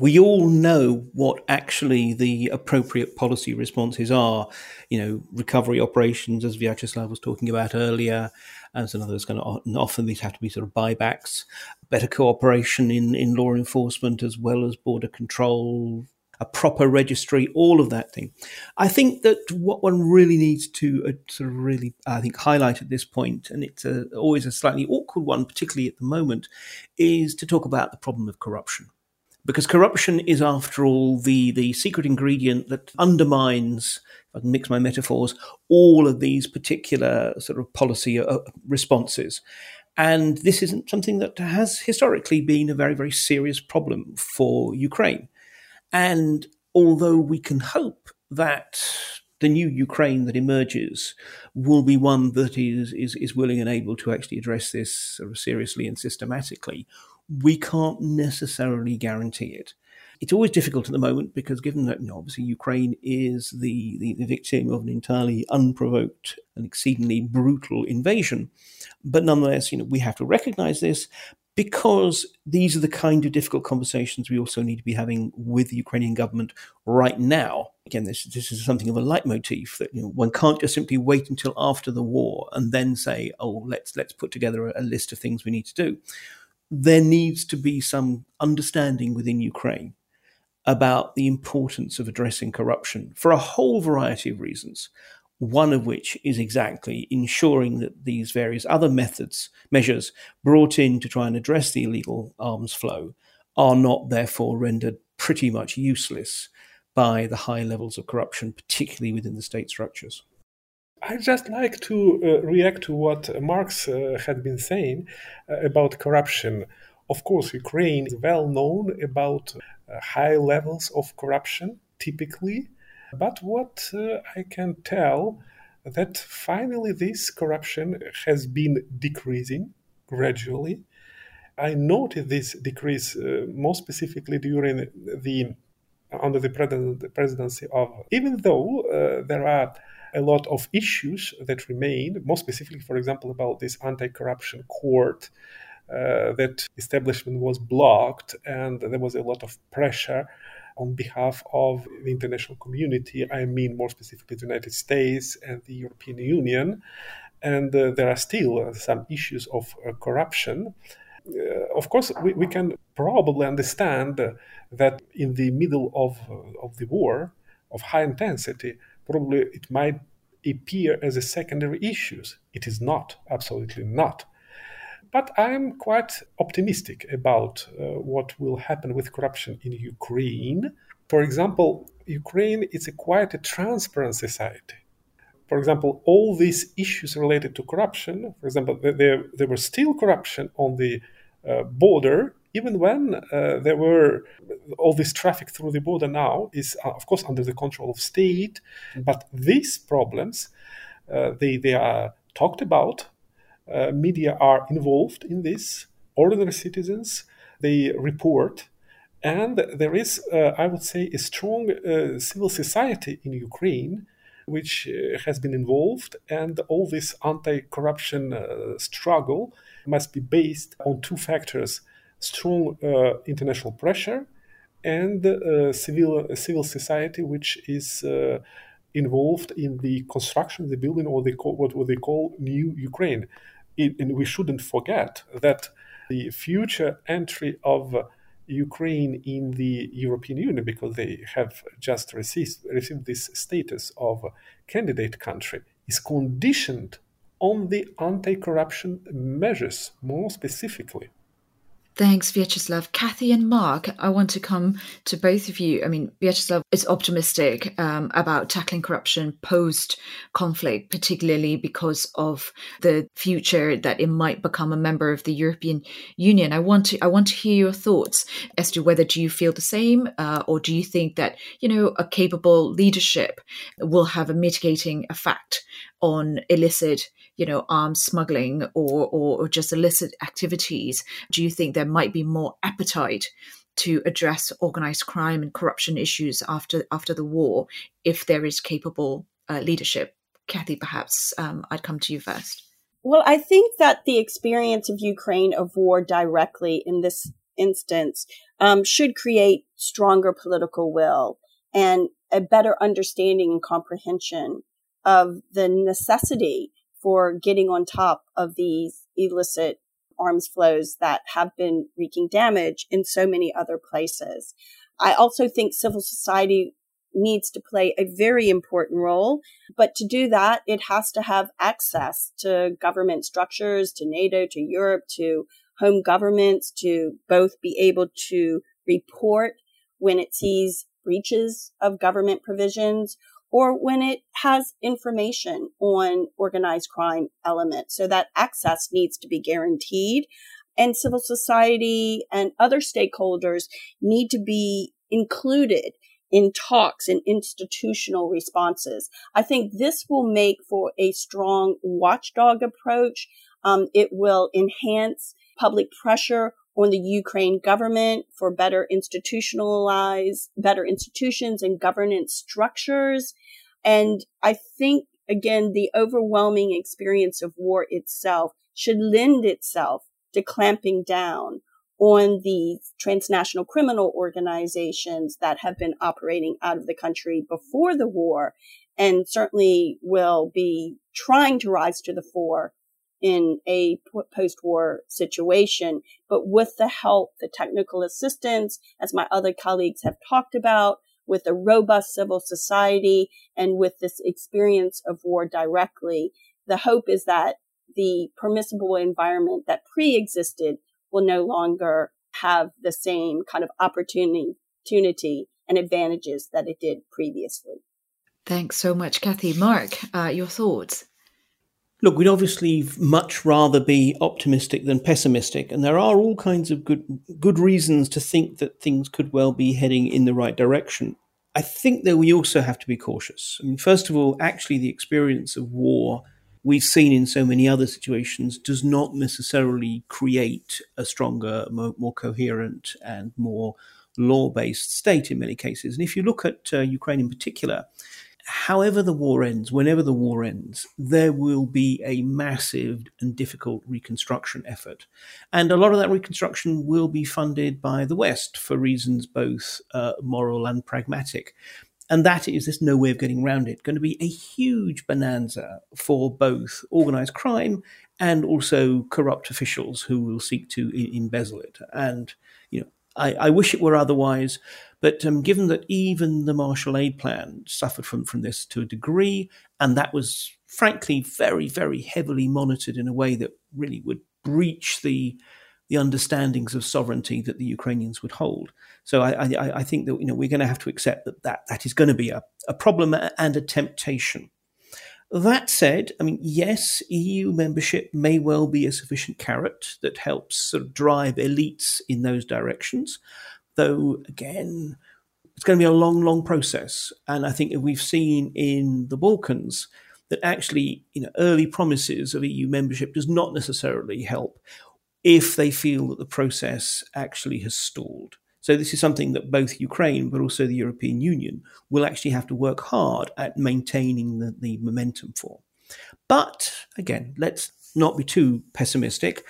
We all know what actually the appropriate policy responses are. You know, recovery operations, as Viatcheslav was talking about earlier, and some others kind of often these have to be sort of buybacks, better cooperation in, in law enforcement as well as border control, a proper registry, all of that thing. I think that what one really needs to uh, sort of really, I think, highlight at this point, and it's a, always a slightly awkward one, particularly at the moment, is to talk about the problem of corruption because corruption is, after all, the, the secret ingredient that undermines, if I can mix my metaphors, all of these particular sort of policy uh, responses. And this isn't something that has historically been a very, very serious problem for Ukraine. And although we can hope that the new Ukraine that emerges will be one that is, is, is willing and able to actually address this sort of seriously and systematically, we can't necessarily guarantee it. It's always difficult at the moment because, given that you know, obviously Ukraine is the, the, the victim of an entirely unprovoked and exceedingly brutal invasion, but nonetheless, you know, we have to recognize this because these are the kind of difficult conversations we also need to be having with the Ukrainian government right now. Again, this, this is something of a leitmotif that you know, one can't just simply wait until after the war and then say, "Oh, let's let's put together a, a list of things we need to do." There needs to be some understanding within Ukraine about the importance of addressing corruption for a whole variety of reasons. One of which is exactly ensuring that these various other methods, measures brought in to try and address the illegal arms flow are not therefore rendered pretty much useless by the high levels of corruption, particularly within the state structures. I just like to uh, react to what Marx uh, had been saying uh, about corruption. Of course, Ukraine is well known about uh, high levels of corruption, typically. But what uh, I can tell that finally this corruption has been decreasing gradually. I noted this decrease uh, more specifically during the under the presidency of, even though there are a lot of issues that remain, more specifically, for example, about this anti corruption court. Uh, that establishment was blocked, and there was a lot of pressure on behalf of the international community. I mean, more specifically, the United States and the European Union. And uh, there are still some issues of uh, corruption. Uh, of course, we, we, can probably understand that in the middle of, of the war of high intensity, probably it might appear as a secondary issues. It is not, absolutely not. But I'm quite optimistic about uh, what will happen with corruption in Ukraine. For example, Ukraine is a quite a transparent society. For example, all these issues related to corruption, for example, there, there was still corruption on the uh, border even when uh, there were all this traffic through the border now is uh, of course under the control of state but these problems uh, they, they are talked about uh, media are involved in this ordinary citizens they report and there is uh, i would say a strong uh, civil society in ukraine which has been involved and all this anti-corruption struggle must be based on two factors strong uh, international pressure and uh, civil civil society, which is uh, involved in the construction, the building, or they call, what, what they call new Ukraine. It, and we shouldn't forget that the future entry of Ukraine in the European Union, because they have just received, received this status of candidate country, is conditioned on the anti corruption measures, more specifically. Thanks, Viatcheslav. Kathi and Mark, I want to come to both of you. I mean, Viatcheslav is optimistic um, about tackling corruption post conflict, particularly because of the future that it might become a member of the European Union. I want to I want to hear your thoughts as to whether do you feel the same, uh, or do you think that you know a capable leadership will have a mitigating effect on illicit you know, arms smuggling or, or, or just illicit activities? Do you think there might be more appetite to address organized crime and corruption issues after after the war if there is capable uh, leadership? Kathi, perhaps um, I'd come to you first. Well, I think that the experience of Ukraine of war directly in this instance um, should create stronger political will and a better understanding and comprehension of the necessity for getting on top of these illicit arms flows that have been wreaking damage in so many other places. I also think civil society needs to play a very important role. But to do that, it has to have access to government structures, to NATO, to Europe, to home governments, to both be able to report when it sees breaches of government provisions or when it has information on organized crime elements. So that access needs to be guaranteed and civil society and other stakeholders need to be included in talks and institutional responses. I think this will make for a strong watchdog approach. Um, it will enhance public pressure on the Ukraine government for better institutionalized, better institutions and governance structures. And I think, again, the overwhelming experience of war itself should lend itself to clamping down on the transnational criminal organizations that have been operating out of the country before the war and certainly will be trying to rise to the fore in a post-war situation, but with the help, the technical assistance, as my other colleagues have talked about, with a robust civil society and with this experience of war directly, the hope is that the permissible environment that pre-existed will no longer have the same kind of opportunity, opportunity and advantages that it did previously. Thanks so much, Kathi. Mark, uh, your thoughts? Look, we'd obviously much rather be optimistic than pessimistic, and there are all kinds of good good reasons to think that things could well be heading in the right direction. I think that we also have to be cautious. I mean, first of all, actually, the experience of war we've seen in so many other situations does not necessarily create a stronger, more, more coherent, and more law based state in many cases. And if you look at uh, Ukraine in particular, however the war ends, whenever the war ends, there will be a massive and difficult reconstruction effort. And a lot of that reconstruction will be funded by the West for reasons both uh, moral and pragmatic. And that is, there's no way of getting around it, going to be a huge bonanza for both organized crime and also corrupt officials who will seek to embezzle it. And, you know, I, I wish it were otherwise. But um, given that even the Marshall Aid Plan suffered from, from this to a degree, and that was frankly very, very heavily monitored in a way that really would breach the the understandings of sovereignty that the Ukrainians would hold. So I, I, I think that you know we're going to have to accept that that, that is going to be a, a problem and a temptation. That said, I mean, yes, EU membership may well be a sufficient carrot that helps sort of drive elites in those directions, though, again, it's going to be a long, long process. And I think we've seen in the Balkans that actually, you know, early promises of EU membership does not necessarily help if they feel that the process actually has stalled. So this is something that both Ukraine but also the European Union will actually have to work hard at maintaining the, the momentum for. But again, let's not be too pessimistic.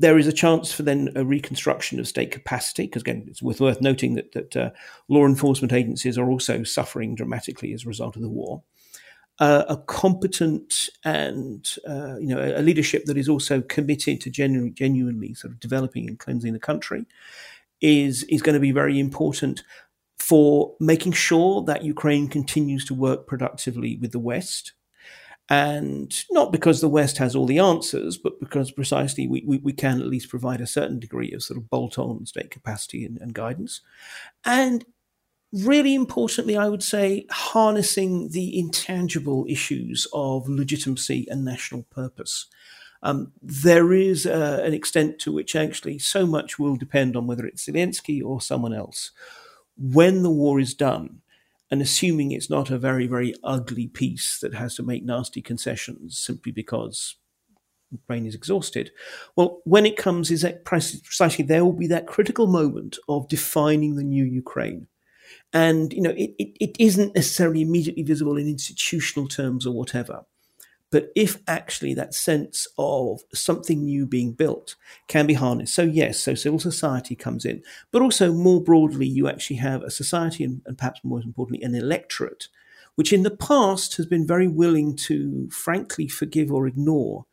There is a chance for then a reconstruction of state capacity, because again, it's worth, noting that, that uh, law enforcement agencies are also suffering dramatically as a result of the war. Uh, a competent and uh, you know a, a, leadership that is also committed to genu- genuinely sort of developing and cleansing the country is is going to be very important for making sure that Ukraine continues to work productively with the West. And not because the West has all the answers, but because precisely we, we, we can at least provide a certain degree of sort of bolt on state capacity and, and guidance. And really importantly, I would say, harnessing the intangible issues of legitimacy and national purpose. Um, there is uh, an extent to which actually so much will depend on whether it's Zelensky or someone else. When the war is done, and assuming it's not a very, very ugly peace that has to make nasty concessions simply because Ukraine is exhausted, well, when it comes, is that precisely there will be that critical moment of defining the new Ukraine. And, you know, it, it, it isn't necessarily immediately visible in institutional terms or whatever. But if actually that sense of something new being built can be harnessed, so yes, so civil society comes in, but also more broadly, you actually have a society and, and perhaps more importantly, an electorate, which in the past has been very willing to frankly forgive or ignore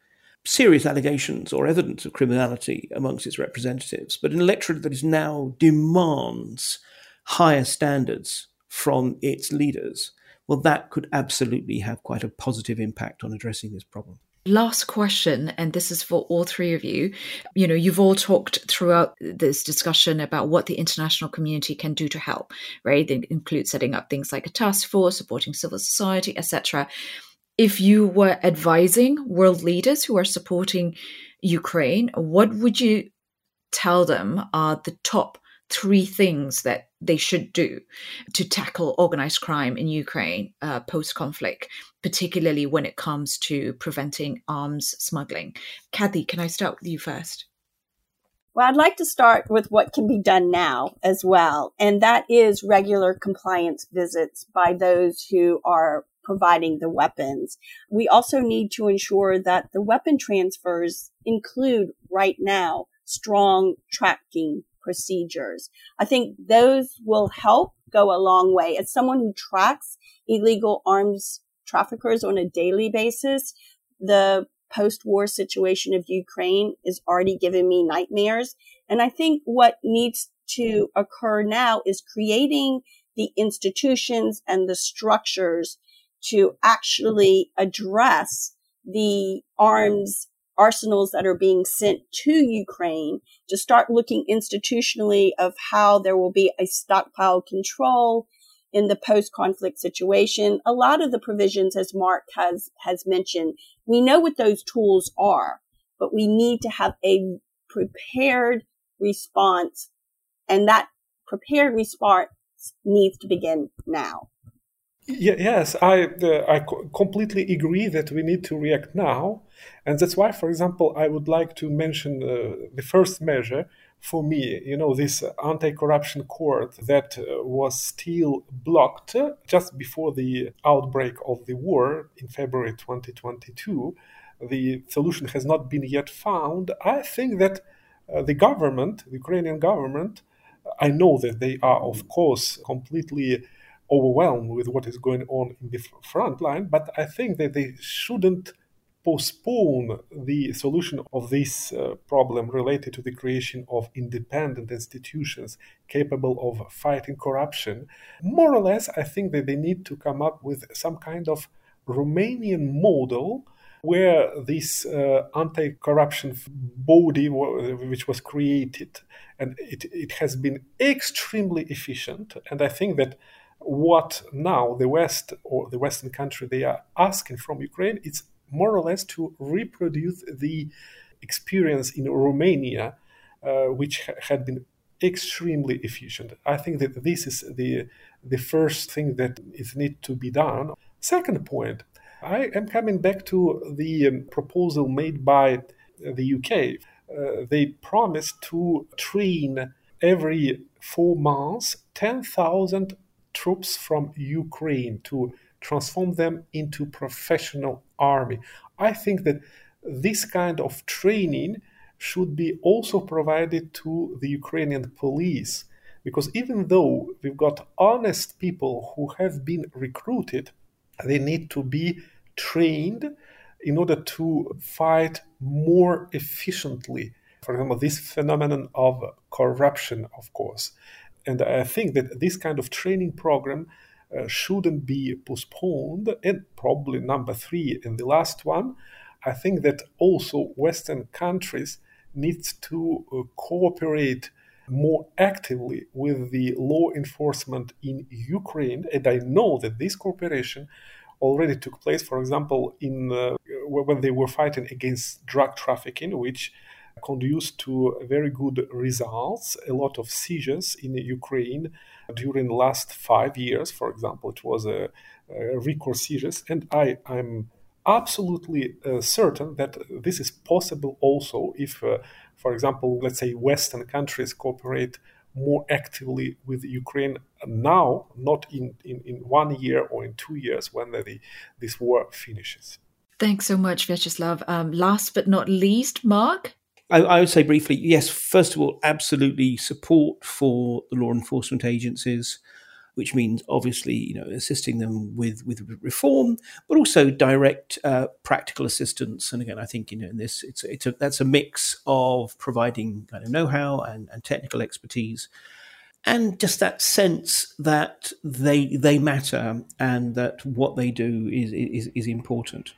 serious allegations or evidence of criminality amongst its representatives, but an electorate that is now demands higher standards from its leaders well, that could absolutely have quite a positive impact on addressing this problem. Last question, and this is for all three of you. You know, you've all talked throughout this discussion about what the international community can do to help, right? They include setting up things like a task force, supporting civil society, etc. If you were advising world leaders who are supporting Ukraine, what would you tell them are the top three things that they should do to tackle organized crime in Ukraine uh, post conflict, particularly when it comes to preventing arms smuggling. Kathi, can I start with you first? Well, I'd like to start with what can be done now as well, and that is regular compliance visits by those who are providing the weapons. We also need to ensure that the weapon transfers include right now strong tracking procedures. I think those will help go a long way. As someone who tracks illegal arms traffickers on a daily basis, the post-war situation of Ukraine is already giving me nightmares. And I think what needs to occur now is creating the institutions and the structures to actually address the arms arsenals that are being sent to Ukraine to start looking institutionally of how there will be a stockpile control in the post-conflict situation. A lot of the provisions, as Mark has, has mentioned, we know what those tools are, but we need to have a prepared response and that prepared response needs to begin now. Yes, I I completely agree that we need to react now, and that's why, for example, I would like to mention uh, the first measure for me, you know, this anti-corruption court that uh, was still blocked just before the outbreak of the war in February 2022. The solution has not been yet found. I think that uh, the government, the Ukrainian government, I know that they are, of course, completely overwhelmed with what is going on in the front line, but I think that they shouldn't postpone the solution of this uh, problem related to the creation of independent institutions capable of fighting corruption. More or less, I think that they need to come up with some kind of Romanian model where this uh, anti-corruption body which was created and it, it has been extremely efficient and i think that what now the West or the Western country they are asking from Ukraine, it's more or less to reproduce the experience in Romania, uh, which ha- had been extremely efficient. I think that this is the the first thing that is need to be done. Second point, I am coming back to the um, proposal made by the UK. Uh, they promised to train every four months 10,000 troops from Ukraine to transform them into professional army. I think that this kind of training should be also provided to the Ukrainian police because even though we've got honest people who have been recruited, they need to be trained in order to fight more efficiently. For example, this phenomenon of corruption, of course. And I think that this kind of training program uh, shouldn't be postponed. And probably number three, and the last one, I think that also Western countries need to uh, cooperate more actively with the law enforcement in Ukraine. And I know that this cooperation already took place, for example, in uh, when they were fighting against drug trafficking, which conduced to very good results. A lot of seizures in Ukraine during the last five years, for example, it was a, a record seizures, and I I'm absolutely uh, certain that this is possible also if, uh, for example, let's say Western countries cooperate more actively with Ukraine now, not in, in, in one year or in two years when the, this war finishes. Thanks so much, Viatcheslav. Um, last but not least, Mark? I, I, would say briefly, yes, first of all, absolutely support for the law enforcement agencies which means obviously you know assisting them with with reform, but also direct uh, practical assistance. And again, I think you know in this it's it's a, that's a mix of providing kind of know-how and, and technical expertise, and just that sense that they they matter and that what they do is is, is important.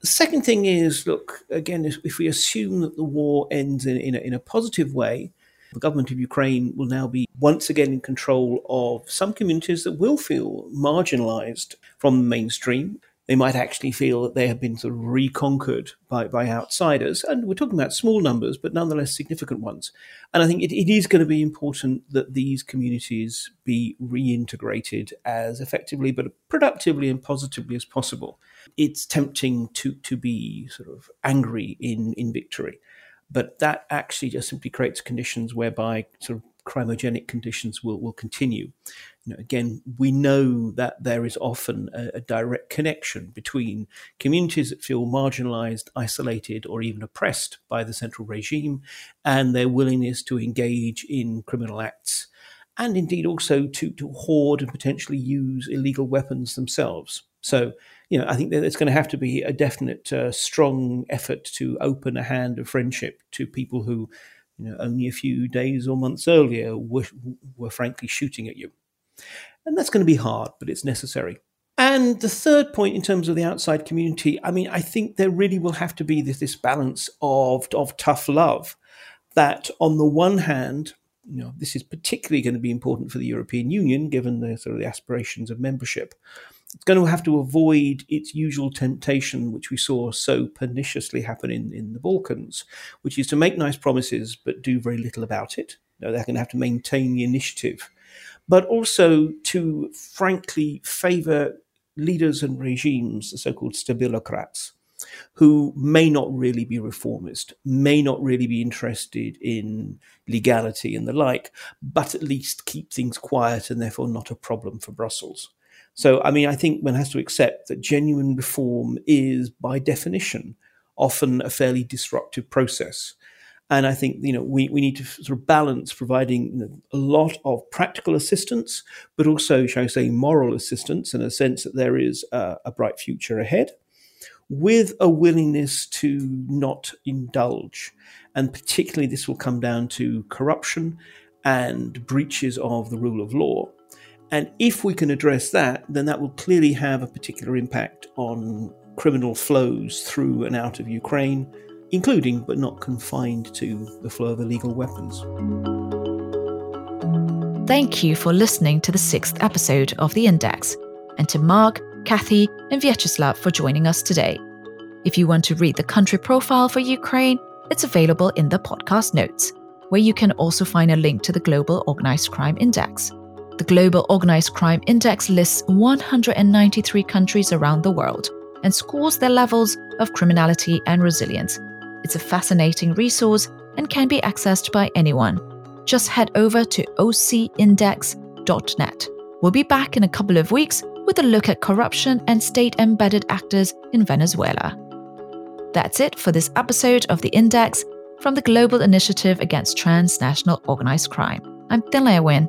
The second thing is, look, again, if, if we assume that the war ends in, in, a, in a positive way, the government of Ukraine will now be once again in control of some communities that will feel marginalized from the mainstream. They might actually feel that they have been sort of reconquered by, by outsiders. And we're talking about small numbers, but nonetheless significant ones. And I think it, it is going to be important that these communities be reintegrated as effectively, but productively and positively as possible. It's tempting to, to be sort of angry in, in victory but that actually just simply creates conditions whereby sort of crimogenic conditions will, will continue. You know, again, we know that there is often a, a, direct connection between communities that feel marginalized, isolated, or even oppressed by the central regime and their willingness to engage in criminal acts and indeed also to, to hoard and potentially use illegal weapons themselves. So, you know, I think that there's going to have to be a definite, uh, strong effort to open a hand of friendship to people who, you know, only a few days or months earlier were, were frankly shooting at you. And that's going to be hard, but it's necessary. And the third point, in terms of the outside community, I mean, I think there really will have to be this, this balance of, of tough love. That on the one hand, you know, this is particularly going to be important for the European Union, given the sort of the aspirations of membership it's going to have to avoid its usual temptation, which we saw so perniciously happen in, in the Balkans, which is to make nice promises but do very little about it. They're going to have to maintain the initiative, but also to frankly favor leaders and regimes, the so called stabilocrats, who may not really be reformist, may not really be interested in legality and the like, but at least keep things quiet and therefore not a problem for Brussels. So, I mean, I think one has to accept that genuine reform is, by definition, often a fairly disruptive process. And I think you know we, we need to sort of balance providing you know, a lot of practical assistance, but also, shall I say, moral assistance in a sense that there is a, a bright future ahead, with a willingness to not indulge. And particularly, this will come down to corruption and breaches of the rule of law. And if we can address that, then that will clearly have a particular impact on criminal flows through and out of Ukraine, including but not confined to the flow of illegal weapons. Thank you for listening to the sixth episode of The Index, and to Mark, Kathi, and Viatcheslav for joining us today. If you want to read the country profile for Ukraine, it's available in the podcast notes, where you can also find a link to the Global Organized Crime Index. The Global Organized Crime Index lists 193 countries around the world and scores their levels of criminality and resilience. It's a fascinating resource and can be accessed by anyone. Just head over to ocindex.net. We'll be back in a couple of weeks with a look at corruption and state embedded actors in Venezuela. That's it for this episode of The Index from the Global Initiative Against Transnational Organized Crime. I'm Thin Lei Win.